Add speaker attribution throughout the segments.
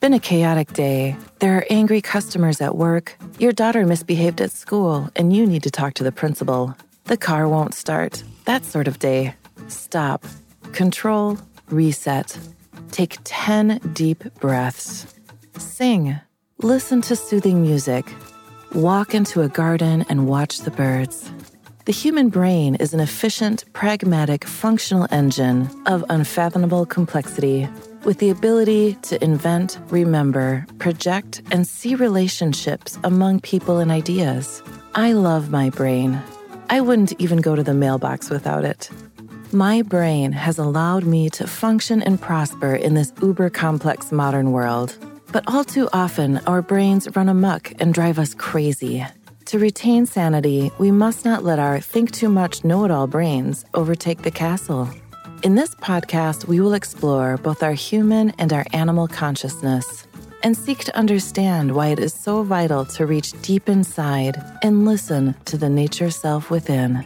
Speaker 1: Been a chaotic day. There are angry customers at work. Your daughter misbehaved at school, and you need to talk to the principal. The car won't start. That sort of day. Stop. Control. Reset. Take 10 deep breaths. Sing. Listen to soothing music. Walk into a garden and watch the birds. The human brain is an efficient, pragmatic, functional engine of unfathomable complexity with the ability to invent, remember, project, and see relationships among people and ideas. I love my brain. I wouldn't even go to the mailbox without it. My brain has allowed me to function and prosper in this uber complex modern world. But all too often, our brains run amuck and drive us crazy. To retain sanity, we must not let our think too much know it all brains overtake the castle. In this podcast, we will explore both our human and our animal consciousness and seek to understand why it is so vital to reach deep inside and listen to the nature self within.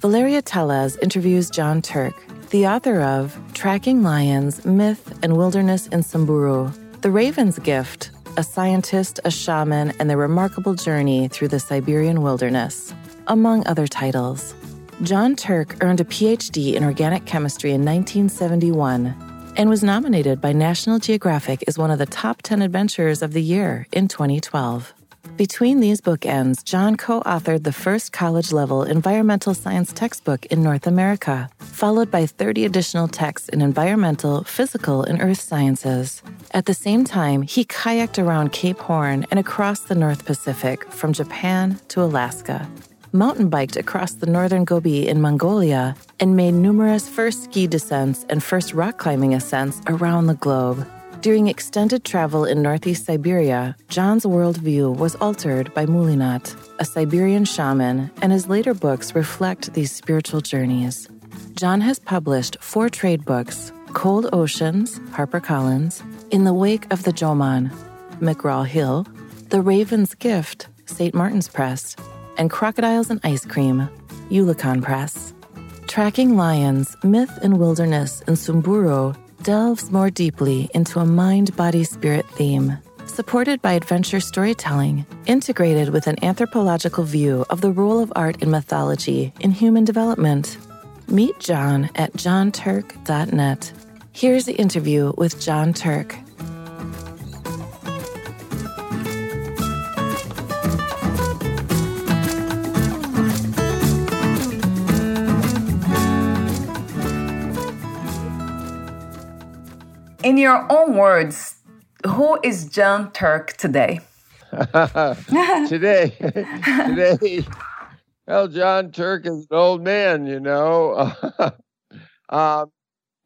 Speaker 1: Valeria Teles interviews Jon Turk, the author of Tracking Lions, Myth and Wilderness in Samburu, The Raven's Gift, a scientist, a shaman, and their remarkable journey through the Siberian wilderness, among other titles. Jon Turk earned a PhD in organic chemistry in 1971 and was nominated by National Geographic as one of the top 10 adventurers of the year in 2012. Between these bookends, Jon co authored the first college level environmental science textbook in North America, followed by 30 additional texts in environmental, physical, and earth sciences. At the same time, he kayaked around Cape Horn and across the North Pacific from Japan to Alaska mountain biked across the northern Gobi in Mongolia, and made numerous first ski descents and first rock climbing ascents around the globe. During extended travel in northeast Siberia, Jon's worldview was altered by Moolynaut, a Siberian shaman, and his later books reflect these spiritual journeys. Jon has published four trade books Cold Oceans, HarperCollins, In the Wake of the Jomon, McGraw Hill, The Raven's Gift, St. Martin's Press, and Crocodiles and Ice Cream, Ulicon Press. Tracking Lions, Myth and Wilderness in Samburu delves more deeply into a mind body spirit theme, supported by adventure storytelling, integrated with an anthropological view of the role of art and mythology in human development. Meet Jon at jonturk.net. Here's the interview with Jon Turk.
Speaker 2: In your own words, who is Jon Turk today?
Speaker 3: today, today, well, Jon Turk is an old man, you know. um,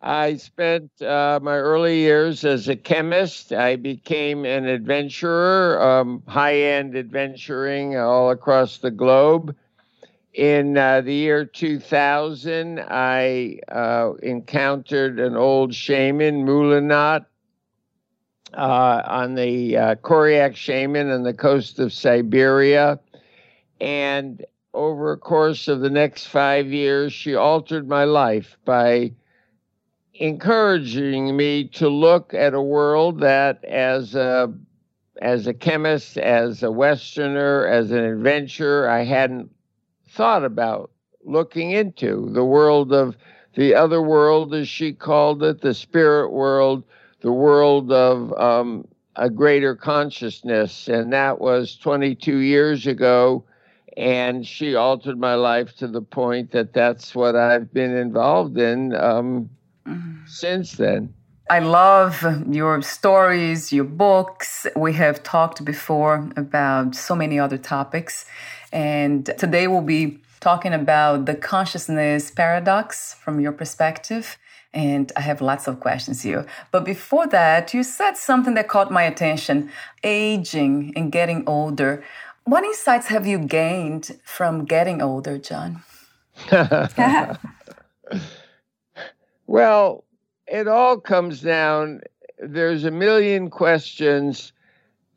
Speaker 3: I spent uh, my early years as a chemist. I became an adventurer, um, high end adventuring all across the globe. In uh, the year 2000, I uh, encountered an old shaman, Moolynaut, uh, on the uh, Koryak shaman on the coast of Siberia. And over a course of the next five years, she altered my life by encouraging me to look at a world that, as a as a chemist, as a Westerner, as an adventurer, I hadn't thought about looking into the world of the other world, as she called it, the spirit world, the world of um, a greater consciousness. And that was 22 years ago and she altered my life to the point that that's what I've been involved in um, mm-hmm. since then.
Speaker 2: I love your stories, your books. We have talked before about so many other topics. And today we'll be talking about the consciousness paradox from your perspective. And I have lots of questions here. But before that, you said something that caught my attention aging and getting older. What insights have you gained from getting older, Jon?
Speaker 3: well, it all comes down, there's a million questions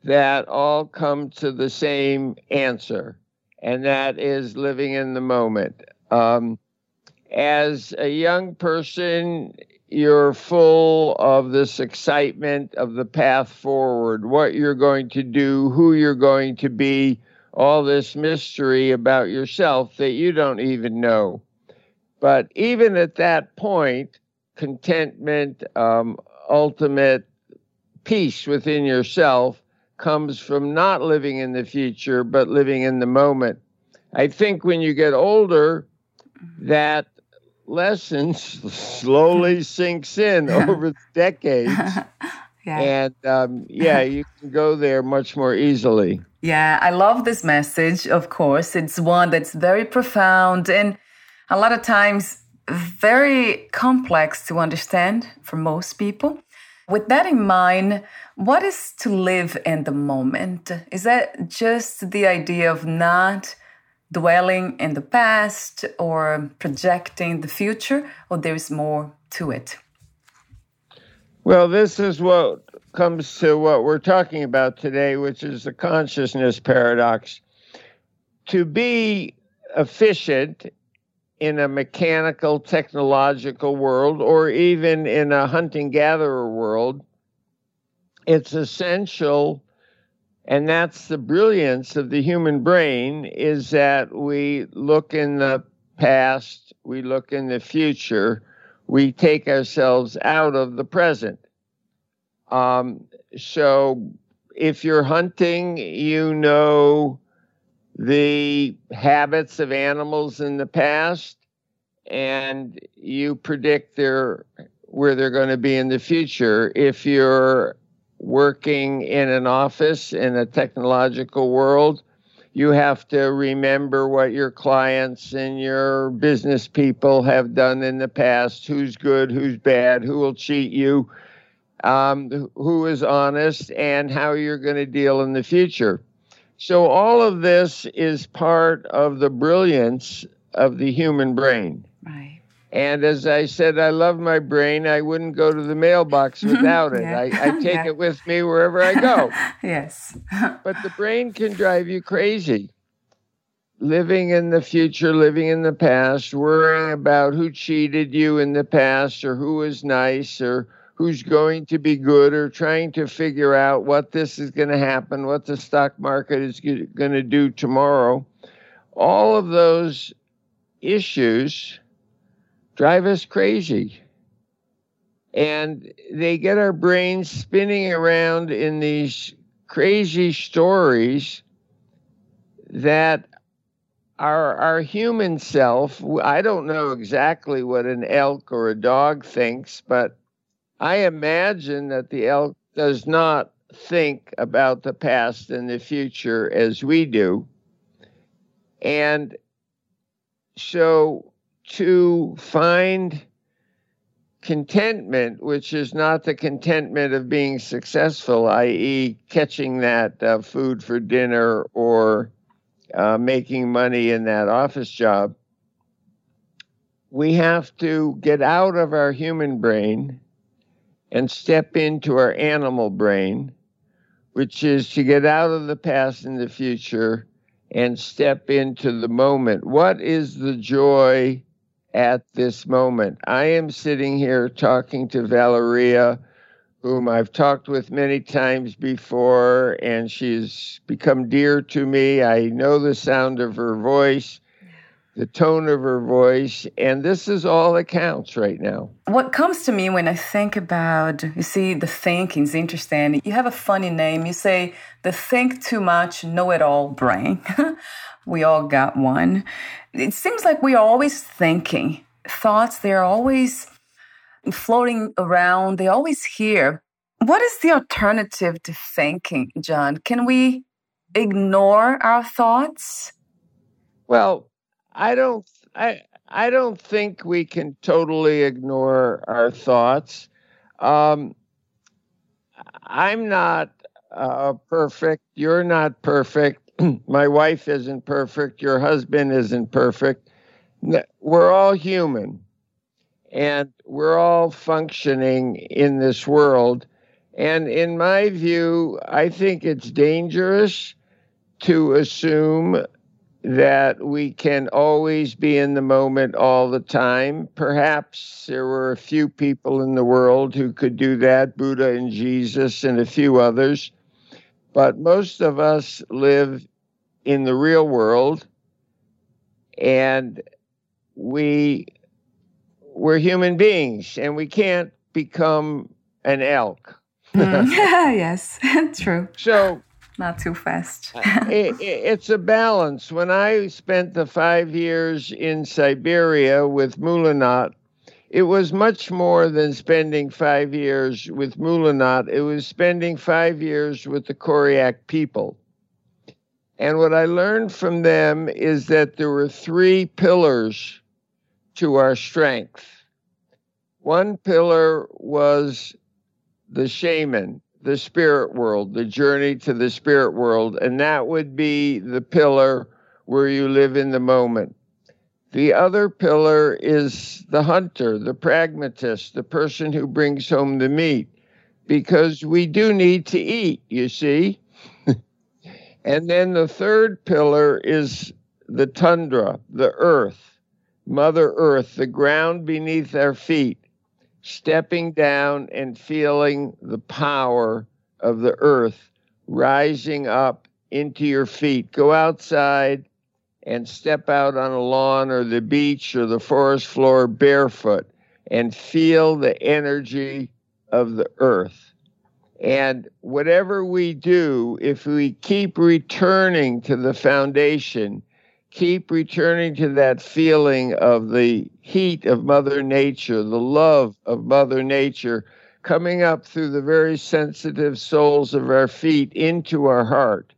Speaker 3: that all come to the same answer, and that is living in the moment. Um, as a young person, you're full of this excitement of the path forward, what you're going to do, who you're going to be, all this mystery about yourself that you don't even know. But even at that point, contentment, um, ultimate peace within yourself comes from not living in the future, but living in the moment. I think when you get older, that lesson slowly sinks in over decades. yeah. And um, yeah, you can go there much more easily.
Speaker 2: Yeah, I love this message, of course. It's one that's very profound and a lot of times very complex to understand for most people. With that in mind, what is to live in the moment? Is that just the idea of not dwelling in the past or projecting the future, or there's more to it?
Speaker 3: Well, this is what comes to what we're talking about today, which is the consciousness paradox. To be efficient in a mechanical, technological world, or even in a hunting gatherer world, it's essential and that's the brilliance of the human brain is that we look in the past, we look in the future, we take ourselves out of the present. Um, so if you're hunting, you know the habits of animals in the past and you predict their where they're going to be in the future. If you're working in an office in a technological world, you have to remember what your clients and your business people have done in the past who's good, who's bad, who will cheat you, um, who is honest, and how you're going to deal in the future. So, all of this is part of the brilliance of the human brain.
Speaker 2: Right.
Speaker 3: And as I said, I love my brain. I wouldn't go to the mailbox without it. I, I, take yeah. it with me wherever I go.
Speaker 2: yes.
Speaker 3: but the brain can drive you crazy. Living in the future, living in the past, worrying about who cheated you in the past or who was nice or who's going to be good or trying to figure out what this is going to happen, what the stock market is going to do tomorrow. All of those issues drive us crazy. And they get our brains spinning around in these crazy stories that our our human self I don't know exactly what an elk or a dog thinks, but I imagine that the elk does not think about the past and the future as we do. And so to find contentment, which is not the contentment of being successful, i.e., catching that uh, food for dinner or uh, making money in that office job, we have to get out of our human brain and step into our animal brain, which is to get out of the past and the future and step into the moment. What is the joy at this moment. I am sitting here talking to Valeria, whom I've talked with many times before, and she's become dear to me. I know the sound of her voice. The tone of her voice, and this is all that counts right now.
Speaker 2: What comes to me when I think about, you see, the thinking is interesting. You have a funny name. You say the think too much, know it all brain. we all got one. It seems like we are always thinking. Thoughts, they're always floating around, they always here. What is the alternative to thinking, Jon? Can we ignore our thoughts?
Speaker 3: Well, I don't I I don't think we can totally ignore our thoughts. Um, I'm not uh, perfect. You're not perfect. My wife isn't perfect. Your husband isn't perfect. We're all human, and we're all functioning in this world. And in my view, I think it's dangerous to assume that we can always be in the moment all the time. Perhaps there were a few people in the world who could do that Buddha and Jesus and a few others. But most of us live in the real world and we we're human beings and we can't become an elk.
Speaker 2: mm. yes, true.
Speaker 3: So
Speaker 2: not too fast.
Speaker 3: Uh, it, it's a balance. When I spent the five years in Siberia with Moolynaut, it was much more than spending five years with Moolynaut. It was spending five years with the Koryak people. And what I learned from them is that there were three pillars to our strength. One pillar was the shaman, the spirit world, the journey to the spirit world, and that would be the pillar where you live in the moment. The other pillar is the hunter, the pragmatist, the person who brings home the meat, because we do need to eat, you see. and then the third pillar is the tundra, the earth, Mother Earth, the ground beneath our feet stepping down and feeling the power of the earth rising up into your feet. Go outside and step out on a lawn or the beach or the forest floor barefoot and feel the energy of the earth. And whatever we do, if we keep returning to the foundation, keep returning to that feeling of the heat of Mother Nature, the love of Mother Nature coming up through the very sensitive soles of our feet into our heart.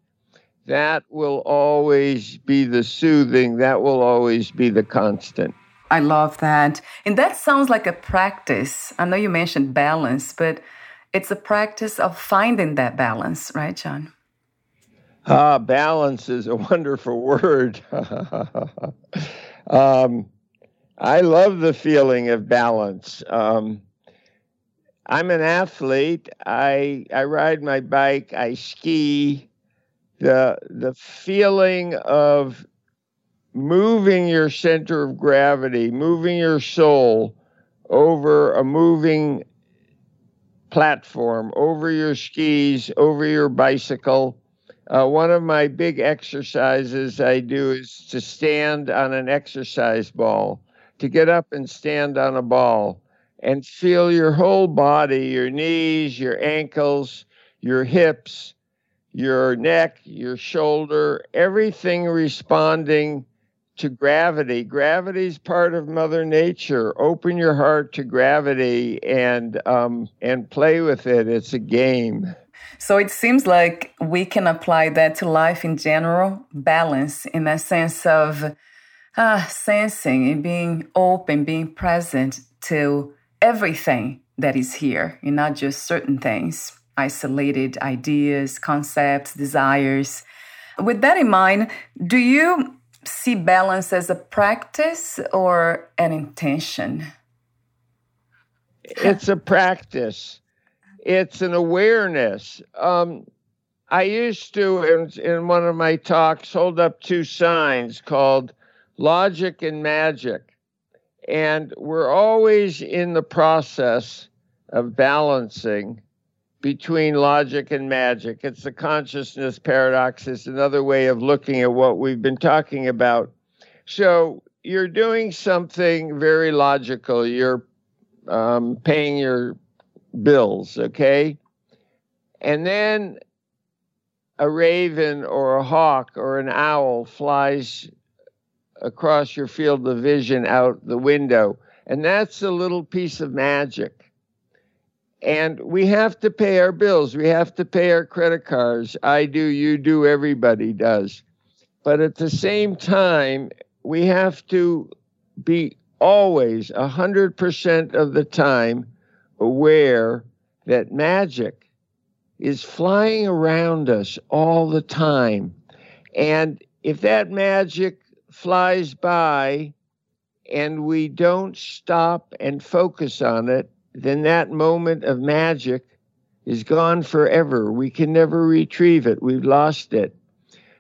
Speaker 3: That will always be the soothing, that will always be the constant.
Speaker 2: I love that. And that sounds like a practice. I know you mentioned balance, but it's a practice of finding that balance, right, Jon?
Speaker 3: Ah, balance is a wonderful word. um, I love the feeling of balance. Um, I'm an athlete. I I ride my bike. I ski. The the feeling of moving your center of gravity, moving your soul over a moving platform, over your skis, over your bicycle uh, one of my big exercises I do is to stand on an exercise ball, to get up and stand on a ball and feel your whole body, your knees, your ankles, your hips, your neck, your shoulder, everything responding to gravity. Gravity is part of Mother Nature. Open your heart to gravity and um, and play with it. It's a game.
Speaker 2: So it seems like we can apply that to life in general, balance in a sense of uh, sensing and being open, being present to everything that is here and not just certain things, isolated ideas, concepts, desires. With that in mind, do you see balance as a practice or an intention?
Speaker 3: It's a practice it's an awareness. Um, I used to, in, in one of my talks, hold up two signs called logic and magic. And we're always in the process of balancing between logic and magic. It's the consciousness paradox, it's another way of looking at what we've been talking about. So you're doing something very logical. You're um, paying your bills, okay? And then a raven or a hawk or an owl flies across your field of vision out the window. And that's a little piece of magic. And we have to pay our bills. We have to pay our credit cards. I do, you do, everybody does. But at the same time, we have to be always 100% of the time aware that magic is flying around us all the time. And if that magic flies by and we don't stop and focus on it, then that moment of magic is gone forever. We can never retrieve it. We've lost it.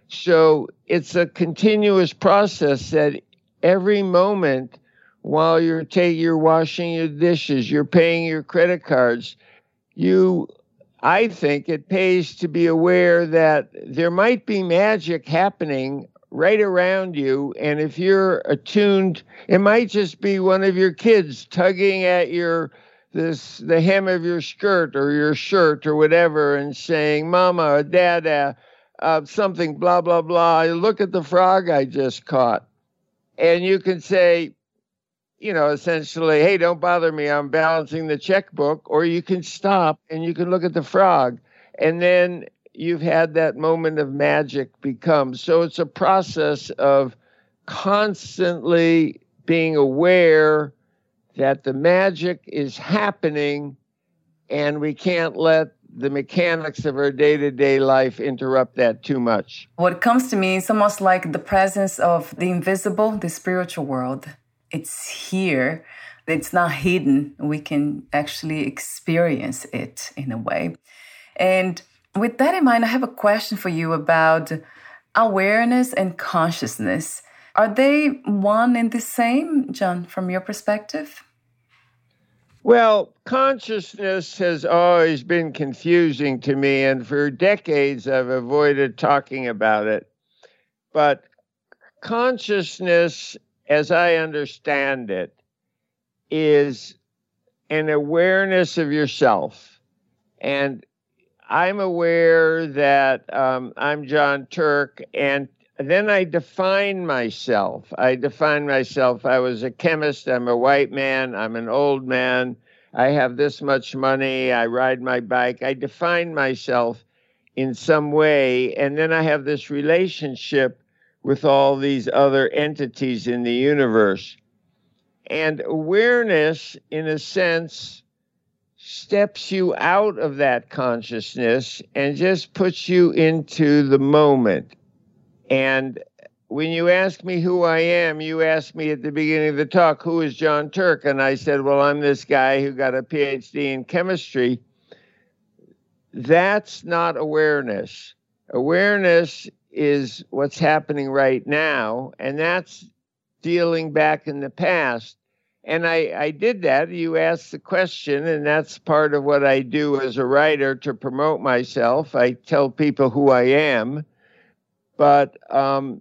Speaker 3: So it's a continuous process that every moment while you're taking you're washing your dishes, you're paying your credit cards, you I think it pays to be aware that there might be magic happening right around you. And if you're attuned, it might just be one of your kids tugging at your this the hem of your skirt or your shirt or whatever and saying, Mama or Dada, uh, something, blah, blah, blah. Look at the frog I just caught. And you can say, you know, essentially, hey, don't bother me. I'm balancing the checkbook. Or you can stop and you can look at the frog. And then you've had that moment of magic become. So it's a process of constantly being aware that the magic is happening and we can't let the mechanics of our day to day life interrupt that too much.
Speaker 2: What comes to me is almost like the presence of the invisible, the spiritual world. It's here, it's not hidden. We can actually experience it in a way. And with that in mind, I have a question for you about awareness and consciousness. Are they one and the same, Jon, from your perspective?
Speaker 3: Well, consciousness has always been confusing to me, and for decades I've avoided talking about it. But consciousness, as I understand it, is an awareness of yourself. And I'm aware that um, I'm Jon Turk, and then I define myself. I define myself. I was a chemist. I'm a white man. I'm an old man. I have this much money. I ride my bike. I define myself in some way. And then I have this relationship with all these other entities in the universe. And awareness, in a sense, steps you out of that consciousness and just puts you into the moment. And when you ask me who I am, you asked me at the beginning of the talk, who is Jon Turk? And I said, well, I'm this guy who got a PhD in chemistry. That's not awareness. Awareness is what's happening right now, and that's dealing back in the past. And I, I did that. You asked the question, and that's part of what I do as a writer to promote myself. I tell people who I am. But um,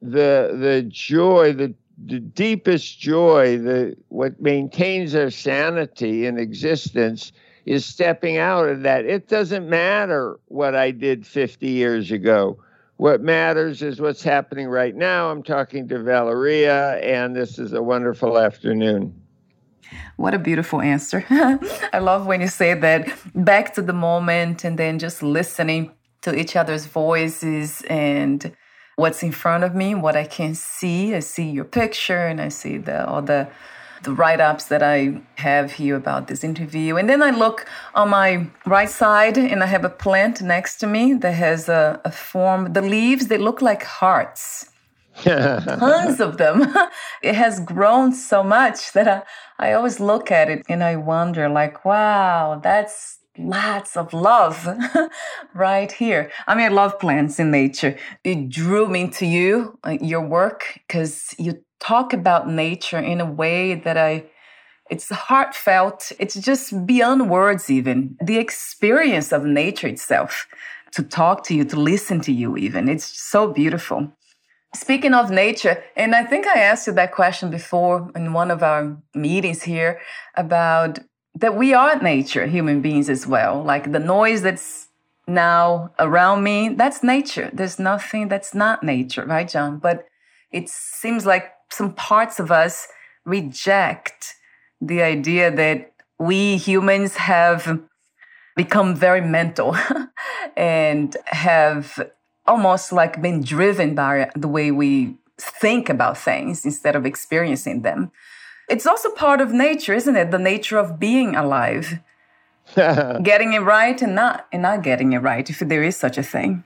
Speaker 3: the the joy, the the deepest joy, the what maintains our sanity in existence is stepping out of that. It doesn't matter what I did 50 years ago. What matters is what's happening right now. I'm talking to Valeria, and this is a wonderful afternoon.
Speaker 2: What a beautiful answer. I love when you say that back to the moment and then just listening to each other's voices and what's in front of me, what I can see. I see your picture and I see the all the the write-ups that I have here about this interview. And then I look on my right side and I have a plant next to me that has a, a form, the leaves, they look like hearts. Tons of them. it has grown so much that I, I always look at it and I wonder like, wow, that's lots of love right here. I mean, I love plants in nature. It drew me to you, uh, your work, because you talk about nature in a way that I, it's heartfelt. It's just beyond words, even the experience of nature itself to talk to you, to listen to you, even. It's so beautiful. Speaking of nature, and I think I asked you that question before in one of our meetings here about that we are nature, human beings as well. Like the noise that's now around me, that's nature. There's nothing that's not nature, right, Jon? But it seems like some parts of us reject the idea that we humans have become very mental and have almost like been driven by the way we think about things instead of experiencing them. It's also part of nature, isn't it? The nature of being alive. getting it right and not and not getting it right, if there is such a thing.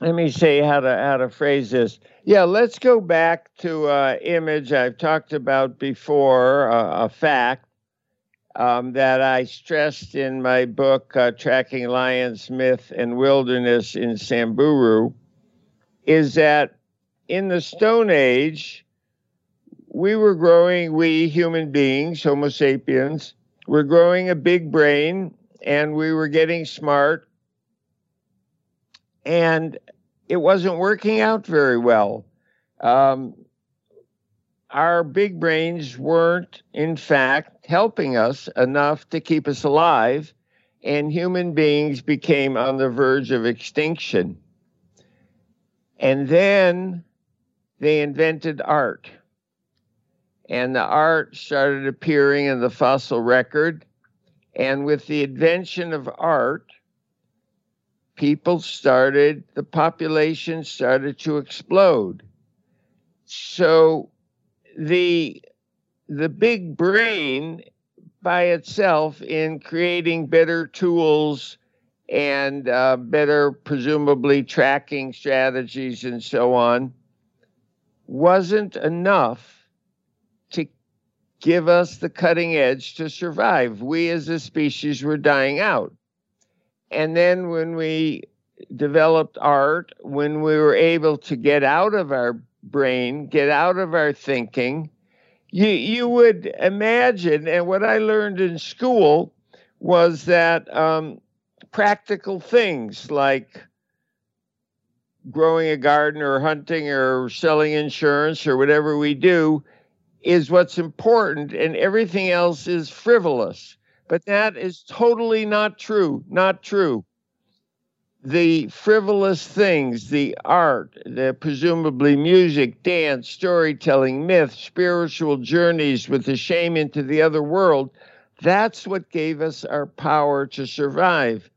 Speaker 3: Let me say how to how to phrase this. Yeah, let's go back to uh, image I've talked about before, uh, a fact um, that I stressed in my book, uh, Tracking Lions, Myth, and Wilderness in Samburu, is that in the Stone Age, we were growing, we human beings, Homo sapiens, were growing a big brain and we were getting smart. And it wasn't working out very well. Um, our big brains weren't, in fact, helping us enough to keep us alive, and human beings became on the verge of extinction. And then they invented art. And the art started appearing in the fossil record. And with the invention of art, people started, the population started to explode. So the the big brain by itself in creating better tools and uh, better presumably tracking strategies and so on wasn't enough to give us the cutting edge to survive we as a species were dying out and then when we developed art when we were able to get out of our brain, get out of our thinking. You, you would imagine, and what I learned in school was that um, practical things like growing a garden or hunting or selling insurance or whatever we do is what's important, and everything else is frivolous. But that is totally not true. Not true the frivolous things, the art, the presumably music, dance, storytelling, myth, spiritual journeys with the shame into the other world, that's what gave us our power to survive.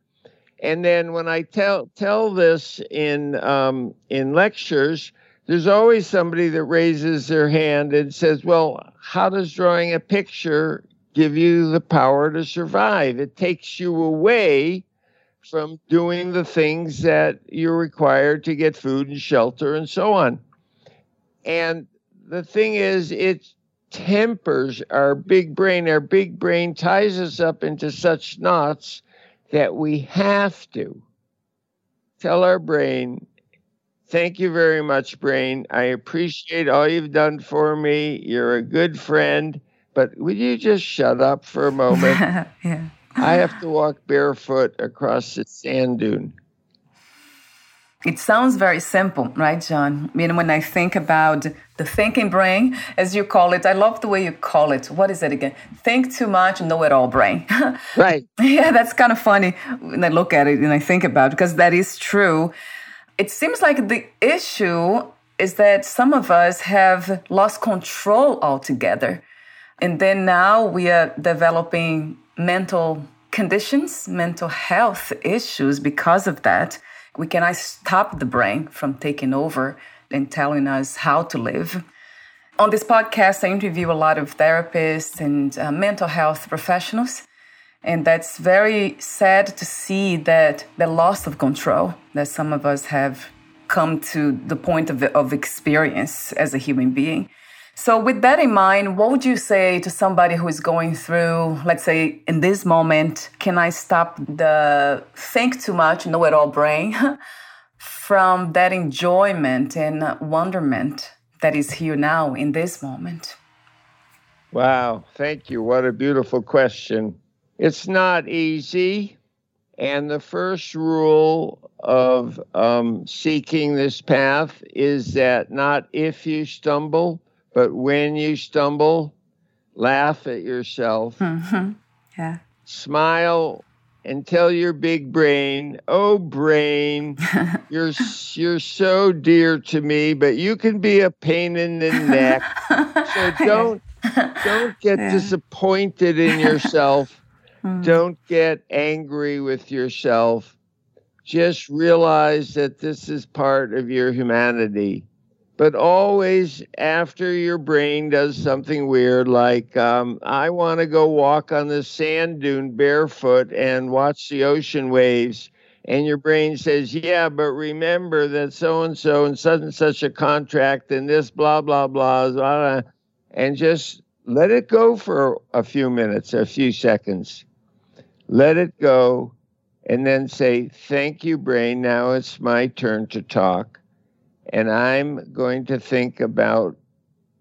Speaker 3: And then when I tell tell this in um, in lectures, there's always somebody that raises their hand and says, "Well, how does drawing a picture give you the power to survive? It takes you away." from doing the things that you're required to get food and shelter and so on. And the thing is, it tempers our big brain. Our big brain ties us up into such knots that we have to tell our brain, Thank you very much, brain. I appreciate all you've done for me. You're a good friend, but would you just shut up for a moment? yeah. I have to walk barefoot across the sand dune.
Speaker 2: It sounds very simple, right, Jon? I mean, when I think about the thinking brain, as you call it, I love the way you call it. What is it again? Think too much, know it all brain.
Speaker 3: right.
Speaker 2: Yeah, that's kind of funny when I look at it and I think about it, because that is true. It seems like the issue is that some of us have lost control altogether. And then now we are developing mental conditions, mental health issues because of that. We cannot stop the brain from taking over and telling us how to live. On this podcast, I interview a lot of therapists and uh, mental health professionals. And that's very sad to see that the loss of control that some of us have come to the point of, of experience as a human being. So, with that in mind, what would you say to somebody who is going through, let's say, in this moment, can I stop the think too much, know it all brain from that enjoyment and wonderment that is here now in this moment?
Speaker 3: Wow, thank you. What a beautiful question. It's not easy. And the first rule of um, seeking this path is that not if you stumble, but when you stumble, laugh at yourself.
Speaker 2: Mm-hmm. Yeah.
Speaker 3: Smile and tell your big brain, "Oh brain, you're you're so dear to me, but you can be a pain in the neck. So don't don't get yeah. disappointed in yourself. mm. Don't get angry with yourself. Just realize that this is part of your humanity but always after your brain does something weird, like um, I want to go walk on the sand dune barefoot and watch the ocean waves. And your brain says, Yeah, but remember that so and so and such and such a contract and this blah, blah, blah, blah, and just let it go for a few minutes, a few seconds. Let it go, and then say, Thank you, brain. Now it's my turn to talk and I'm going to think about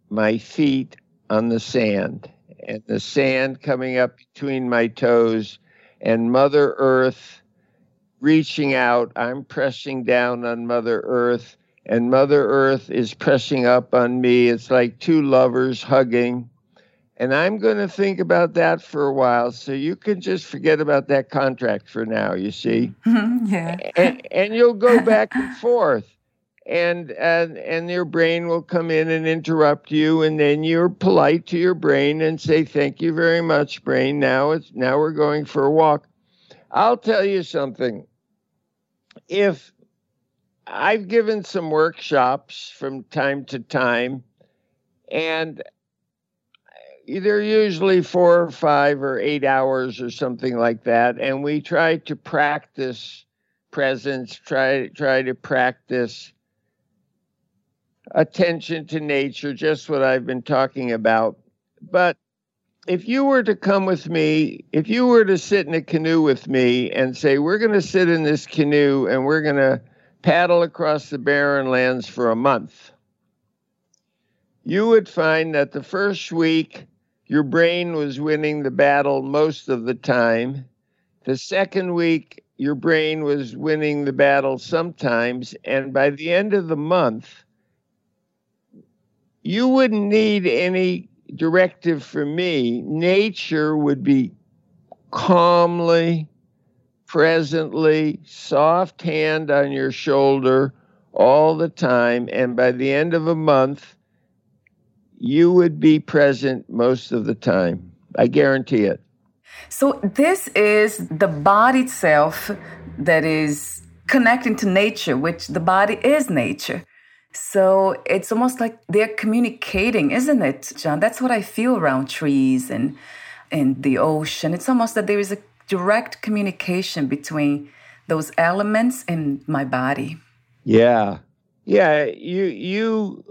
Speaker 3: my feet on the sand and the sand coming up between my toes and Mother Earth reaching out. I'm pressing down on Mother Earth, and Mother Earth is pressing up on me. It's like two lovers hugging. And I'm going to think about that for a while. So you can just forget about that contract for now, you see?
Speaker 2: yeah.
Speaker 3: And, and you'll go back and forth and and and your brain will come in and interrupt you and then you're polite to your brain and say thank you very much brain. Now it's now we're going for a walk. I'll tell you something. If i've given some workshops from time to time and they're usually four or five or eight hours or something like that and we try to practice presence try try to practice attention to nature, just what I've been talking about. But if you were to come with me, if you were to sit in a canoe with me and say, We're going to sit in this canoe and we're going to paddle across the barren lands for a month, you would find that the first week, your brain was winning the battle most of the time. The second week, your brain was winning the battle sometimes. And by the end of the month, you wouldn't need any directive from me. Nature would be calmly, presently, soft hand on your shoulder all the time. And by the end of a month, you would be present most of the time. I guarantee it.
Speaker 2: So, this is the body itself that is connecting to nature, which the body is nature. So it's almost like they're communicating, isn't it, Jon? That's what I feel around trees and and the ocean. It's almost that there is a direct communication between those elements and my body.
Speaker 3: Yeah. Yeah, you you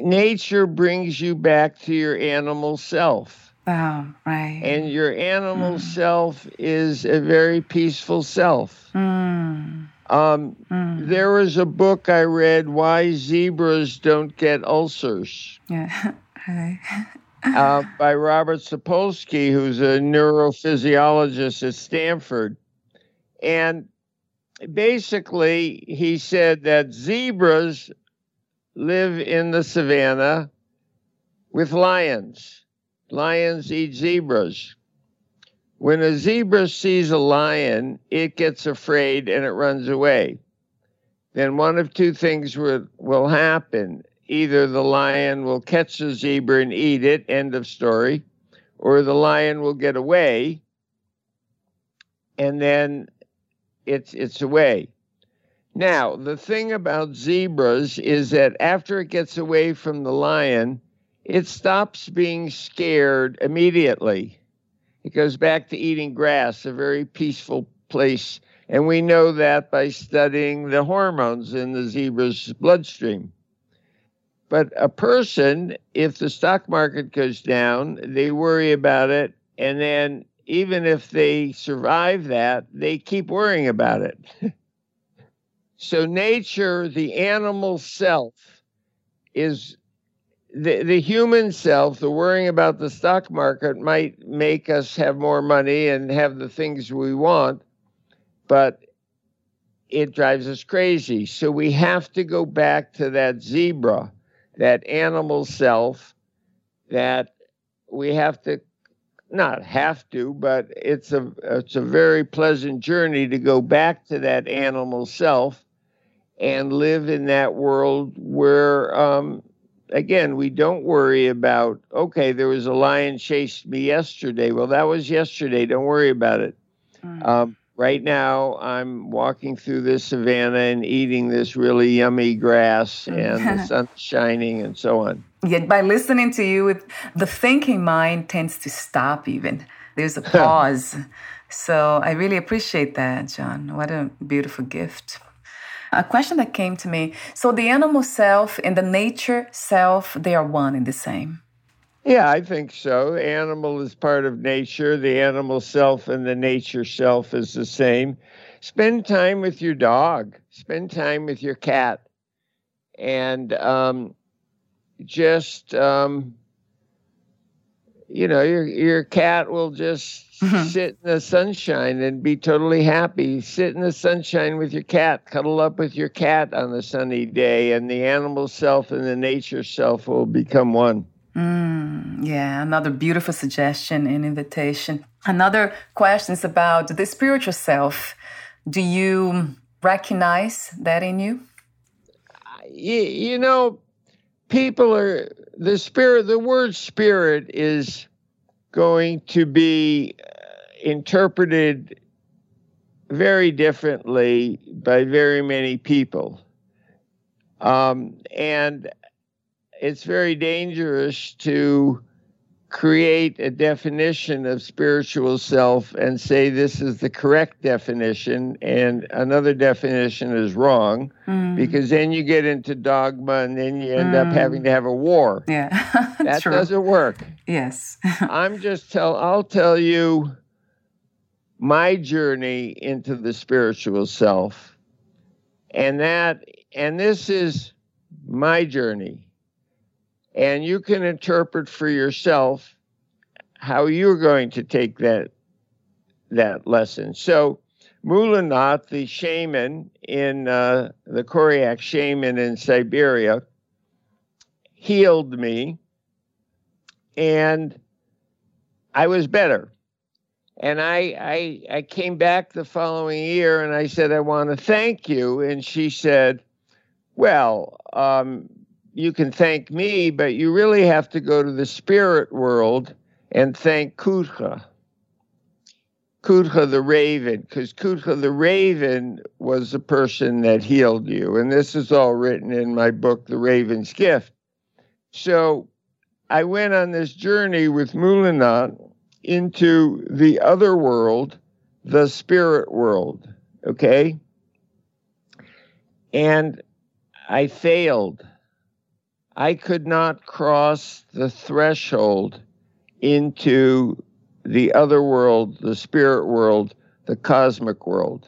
Speaker 3: nature brings you back to your animal self.
Speaker 2: Wow, right.
Speaker 3: And your animal mm. self is a very peaceful self.
Speaker 2: Mm.
Speaker 3: Um, mm. There was a book I read, Why Zebras Don't Get Ulcers.
Speaker 2: Yeah.
Speaker 3: uh, by Robert Sapolsky, who's a neurophysiologist at Stanford. And basically, he said that zebras live in the savannah with lions. Lions eat zebras. When a zebra sees a lion, it gets afraid and it runs away. Then one of two things will, will happen. Either the lion will catch the zebra and eat it, end of story, or the lion will get away and then it's it's away. Now, the thing about zebras is that after it gets away from the lion, it stops being scared immediately. It goes back to eating grass, a very peaceful place. And we know that by studying the hormones in the zebra's bloodstream. But a person, if the stock market goes down, they worry about it. And then even if they survive that, they keep worrying about it. so, nature, the animal self, is the, the human self, the worrying about the stock market might make us have more money and have the things we want. but it drives us crazy. So we have to go back to that zebra, that animal self, that we have to not have to, but it's a it's a very pleasant journey to go back to that animal self and live in that world where um, again we don't worry about okay there was a lion chased me yesterday well that was yesterday don't worry about it mm. um, right now I'm walking through this savannah and eating this really yummy grass and the sun's shining and so on.
Speaker 4: Yet by listening to you, the thinking mind tends to stop even. There's a pause. so I really appreciate that, Jon. What a beautiful gift. A question that came to me. So the animal self and the nature self, they are one and the same.
Speaker 3: Yeah, I think so. Animal is part of nature. The animal self and the nature self is the same. Spend time with your dog. Spend time with your cat, and um, just um, you know, your your cat will just mm-hmm. sit in the sunshine and be totally happy. Sit in the sunshine with your cat, cuddle up with your cat on a sunny day, and the animal self and the nature self will become one.
Speaker 4: Mm, yeah, another beautiful suggestion and invitation. Another question is about the spiritual self. Do you recognize that in you?
Speaker 3: You, you know, people are the spirit. The word spirit is going to be uh, interpreted very differently by very many people. Um, and it's very dangerous to create a definition of spiritual self and say this is the correct definition and another definition is wrong mm. because then you get into dogma and then you end mm. up having to have a war.
Speaker 4: Yeah.
Speaker 3: that true. doesn't work.
Speaker 4: Yes.
Speaker 3: I'm just tell I'll tell you my journey into the spiritual self. And that and this is my journey and you can interpret for yourself how you're going to take that that lesson. So, Moolynaut, the shaman in uh, the Koryak shaman in Siberia, healed me, and I was better. And I, I, I came back the following year and I said, I want to thank you. And she said, Well, um, you can thank me, but you really have to go to the spirit world and thank Kutcha. Kutcha the raven, because Kutcha the raven was the person that healed you. And this is all written in my book, The Raven's Gift. So I went on this journey with Moolynaut into the other world, the spirit world. Okay. And I failed. I could not cross the threshold into the other world, the spirit world, the cosmic world.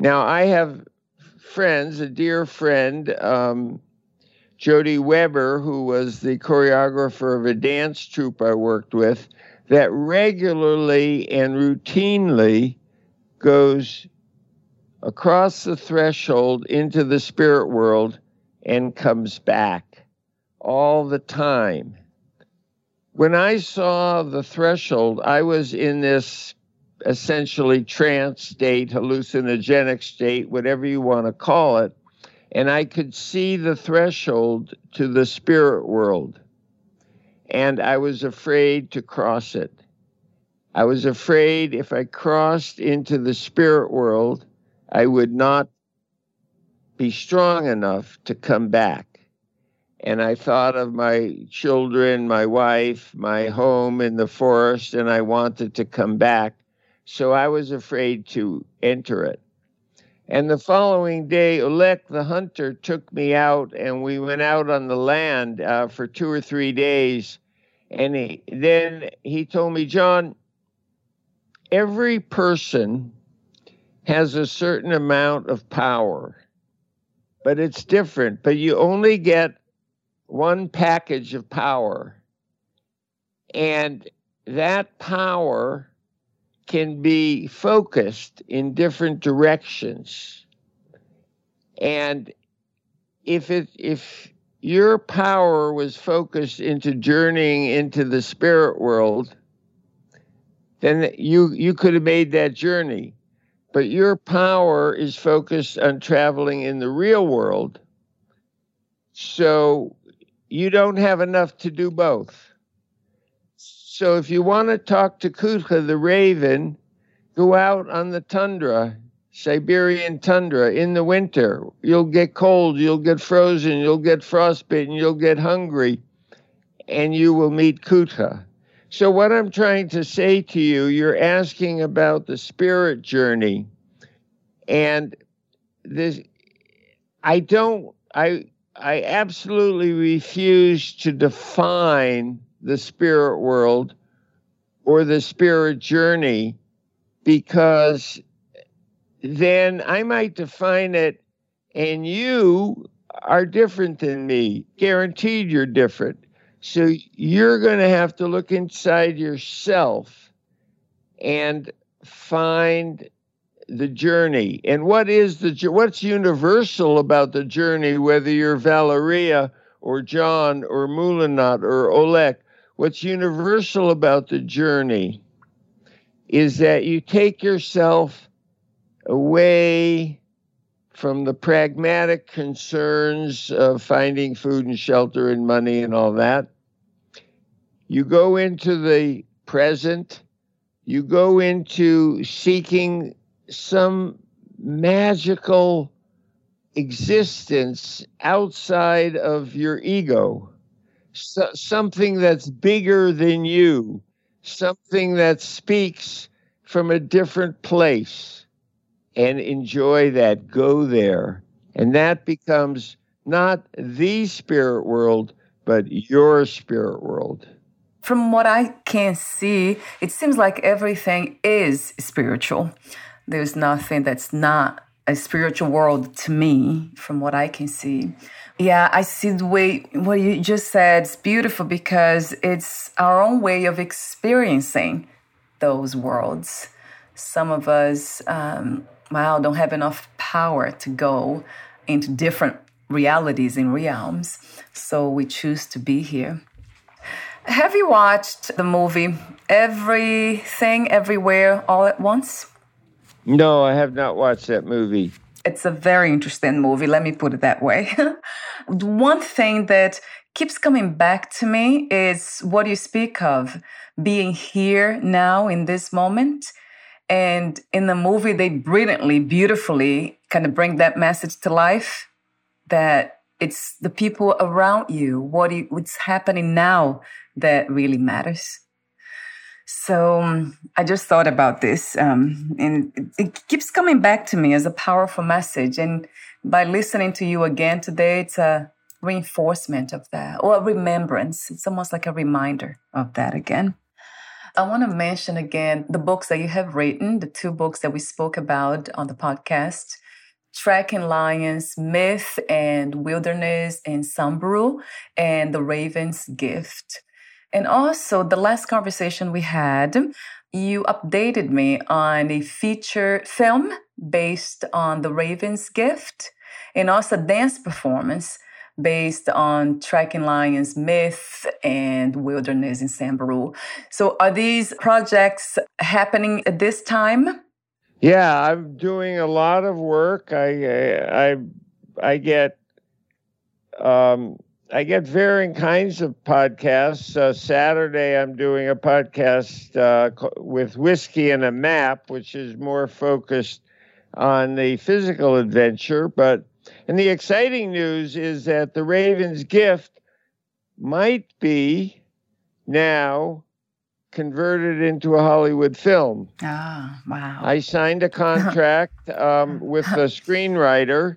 Speaker 3: Now, I have friends, a dear friend, um, Jody Weber, who was the choreographer of a dance troupe I worked with, that regularly and routinely goes across the threshold into the spirit world and comes back all the time. When I saw the threshold, I was in this essentially trance state, hallucinogenic state, whatever you want to call it. And I could see the threshold to the spirit world. And I was afraid to cross it. I was afraid if I crossed into the spirit world, I would not be strong enough to come back and I thought of my children, my wife, my home in the forest, and I wanted to come back. So I was afraid to enter it. And the following day, Oleg the hunter took me out, and we went out on the land uh, for two or three days. And he, then he told me, Jon, every person has a certain amount of power, but it's different. But you only get one package of power. And that power can be focused in different directions. And if it if your power was focused into journeying into the spirit world, then you you could have made that journey. But your power is focused on traveling in the real world. So you don't have enough to do both. So if you want to talk to Kutcha the raven, go out on the tundra, Siberian tundra in the winter. You'll get cold, you'll get frozen, you'll get frostbitten, you'll get hungry, and you will meet Kutcha. So, what I'm trying to say to you, you're asking about the spirit journey. And this, I don't, I, I absolutely refuse to define the spirit world or the spirit journey because then I might define it and you are different than me. Guaranteed you're different. So you're going to have to look inside yourself and find the journey. And what is the what's universal about the journey whether you're Valeria or Jon or Moolynaut or Oleg? What's universal about the journey is that you take yourself away from the pragmatic concerns of finding food and shelter and money and all that. You go into the present, you go into seeking some magical existence outside of your ego, so, something that's bigger than you, something that speaks from a different place and enjoy that. Go there. And that becomes not the spirit world, but your spirit world.
Speaker 2: From what I can see, it seems like everything is spiritual. There's nothing that's not a spiritual world to me, from what I can see. Yeah, I see the way what you just said is beautiful because it's our own way of experiencing those worlds. Some of us um, wow, don't have enough power to go into different realities and realms. So we choose to be here. Have you watched the movie Everything, Everywhere, All at Once?
Speaker 3: No, I have not watched that movie.
Speaker 2: It's a very interesting movie, let me put it that way. One thing that keeps coming back to me is what you speak of being here now in this moment and in the movie, they brilliantly, beautifully kind of bring that message to life that it's the people around you, what you, what's happening now that really matters. So um, I just thought about this, um, and it, it keeps coming back to me as a powerful message. And by listening to you again today, it's a reinforcement of that, or a remembrance. It's almost like a reminder of that again. I want to mention again the books that you have written, the two books that we spoke about on the podcast. Tracking Lions, Myth and Wilderness and Samburu, and The Raven's Gift. And also, the last conversation we had, you updated me on a feature film based on The Raven's Gift and also dance performance based on Tracking Lions Myth and Wilderness in Samburu. So, are these projects happening at this time?
Speaker 3: Yeah, I'm doing a lot of work. I I I get um, I get varying kinds of podcasts. Uh, Saturday, I'm doing a podcast uh, with Whiskey and a Map, which is more focused on the physical adventure, but and the exciting news is that the Ravens gift might be now converted into a Hollywood film.
Speaker 2: Ah, wow.
Speaker 3: I signed a contract um, with a screenwriter,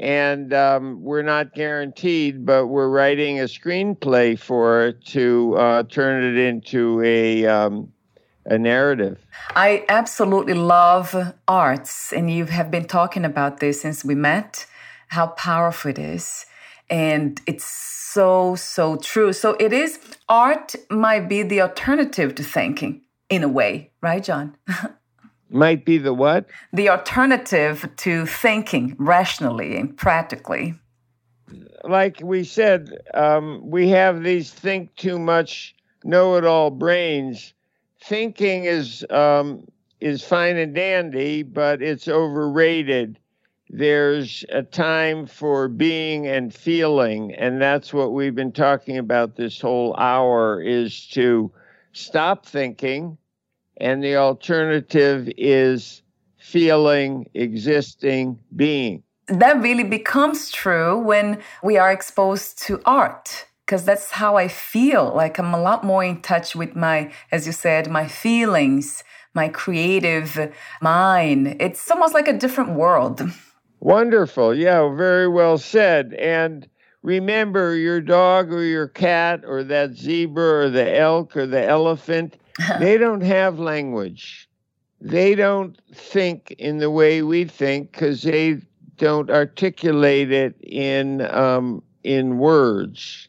Speaker 3: and um, we're not guaranteed, but we're writing a screenplay for it to uh, turn it into a. Um, a narrative.
Speaker 2: I absolutely love arts, and you have been talking about this since we met how powerful it is. And it's so, so true. So it is, art might be the alternative to thinking. in a way, right, Jon?
Speaker 3: Might be the what?
Speaker 2: The alternative to thinking rationally and practically.
Speaker 3: Like we said, um, we have these think too much, know it all brains. Thinking is um, is fine and dandy, but it's overrated. There's a time for being and feeling, and that's what we've been talking about this whole hour is to stop thinking, and the alternative is feeling, existing, being.
Speaker 2: That really becomes true when we are exposed to art because that's how I feel. Like I'm a lot more in touch with my, as you said, my feelings, my creative mind. It's almost like a different world.
Speaker 3: Wonderful. Yeah, very well said. And remember your dog or your cat or that zebra or the elk or the elephant, they don't have language. They don't think in the way we think because they don't articulate it in um, in words.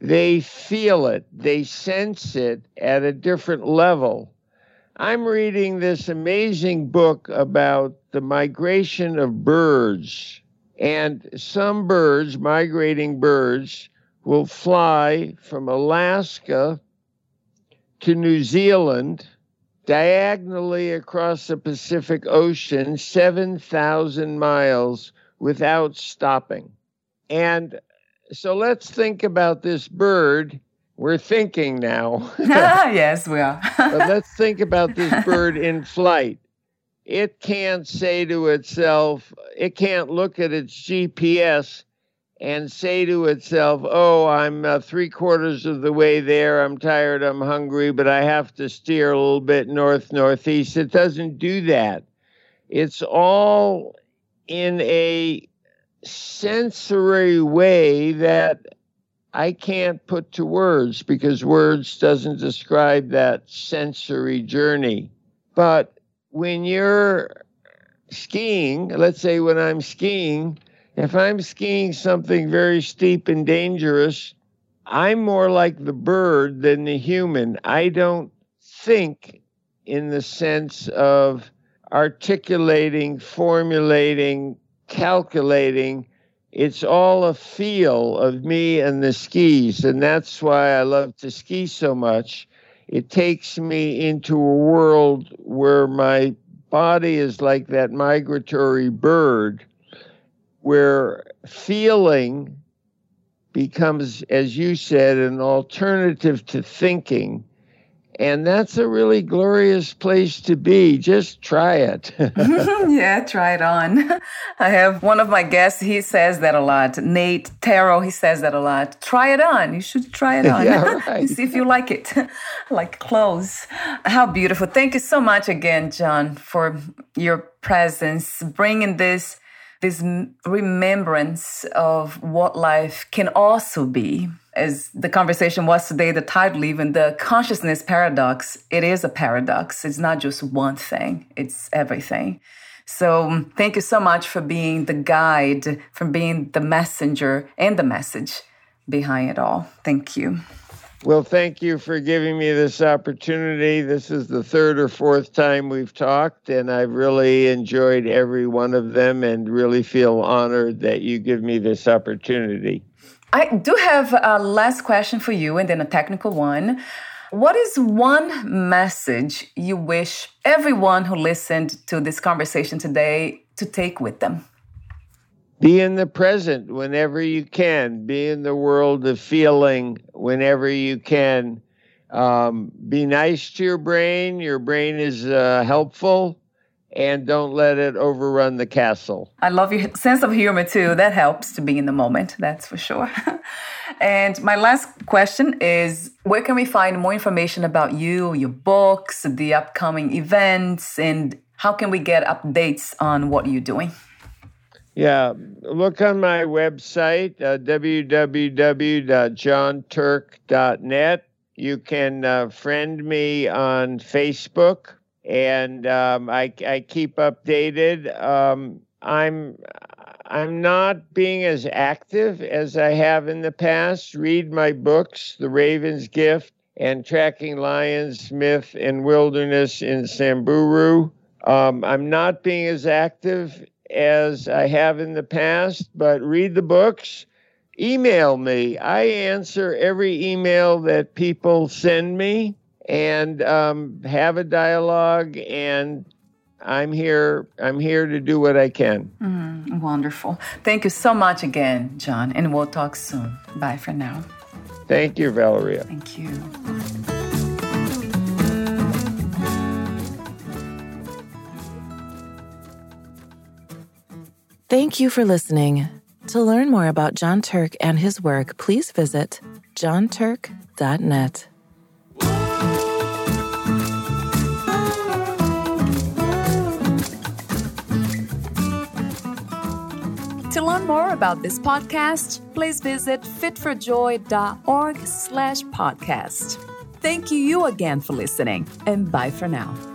Speaker 3: They feel it. They sense it at a different level. I'm reading this amazing book about the migration of birds. And some birds, migrating birds, will fly from Alaska to New Zealand diagonally across the Pacific Ocean, 7,000 miles without stopping. And so let's think about this bird we're thinking now.
Speaker 2: yes, we are.
Speaker 3: but let's think about this bird in flight. It can't say to itself, it can't look at its GPS and say to itself, Oh, I'm uh, three quarters of the way there. I'm tired. I'm hungry, but I have to steer a little bit north northeast. It doesn't do that. It's all in a sensory way that I can't put to words because words doesn't describe that sensory journey. But when you're skiing, let's say when I'm skiing, if I'm skiing something very steep and dangerous, I'm more like the bird than the human. I don't think in the sense of articulating, formulating, calculating it's all a feel of me and the skis. And that's why I love to ski so much. It takes me into a world where my body is like that migratory bird, where feeling becomes, as you said, an alternative to thinking and that's a really glorious place to be. Just try it.
Speaker 2: yeah, try it on. I have one of my guests, he says that a lot. Nate Taro, he says that a lot. Try it on. You should try it on.
Speaker 3: yeah, right.
Speaker 2: See if you like it. like clothes. How beautiful. Thank you so much again, Jon, for your presence, bringing this this remembrance of what life can also be as the conversation was today, the title, even the consciousness paradox, it is a paradox. It's not just one thing, it's everything. So um, thank you so much for being the guide, for being the messenger and the message behind it all. Thank you.
Speaker 3: Well, thank you for giving me this opportunity. This is the third or fourth time we've talked, and I've really enjoyed every one of them and really feel honored that you give me this opportunity.
Speaker 2: I do have a last question for you and then a technical one. What is one message you wish everyone who listened to this conversation today to take with them?
Speaker 3: Be in the present whenever you can. Be in the world of feeling whenever you can. Um, be nice to your brain. Your brain is uh, helpful and don't let it overrun the castle.
Speaker 2: I love your sense of humor too. That helps to be in the moment, that's for sure. and my last question is where can we find more information about you, your books, the upcoming events, and how can we get updates on what you're doing?
Speaker 3: Yeah, look on my website, uh, www.jonturk.net. You can uh, friend me on Facebook and um, I, I keep updated. Um, I'm I'm not being as active as I have in the past. Read my books, The Raven's Gift and tracking lions, myth, and wilderness in Samburu. Um, I'm not being as active as I have in the past, but read the books. Email me. I answer every email that people send me and um, have a dialogue and I'm here. I'm here to do what I can.
Speaker 4: Mm, wonderful. Thank you so much again, Jon, and we'll talk soon. Bye for now.
Speaker 3: Thank you, Valeria.
Speaker 4: Thank you.
Speaker 1: Thank you for listening. To learn more about Jon Turk and his work, please visit jonturk.net.
Speaker 2: To learn more about this podcast, please visit fitforjoy.org slash podcast. Thank you again for listening, and bye for now.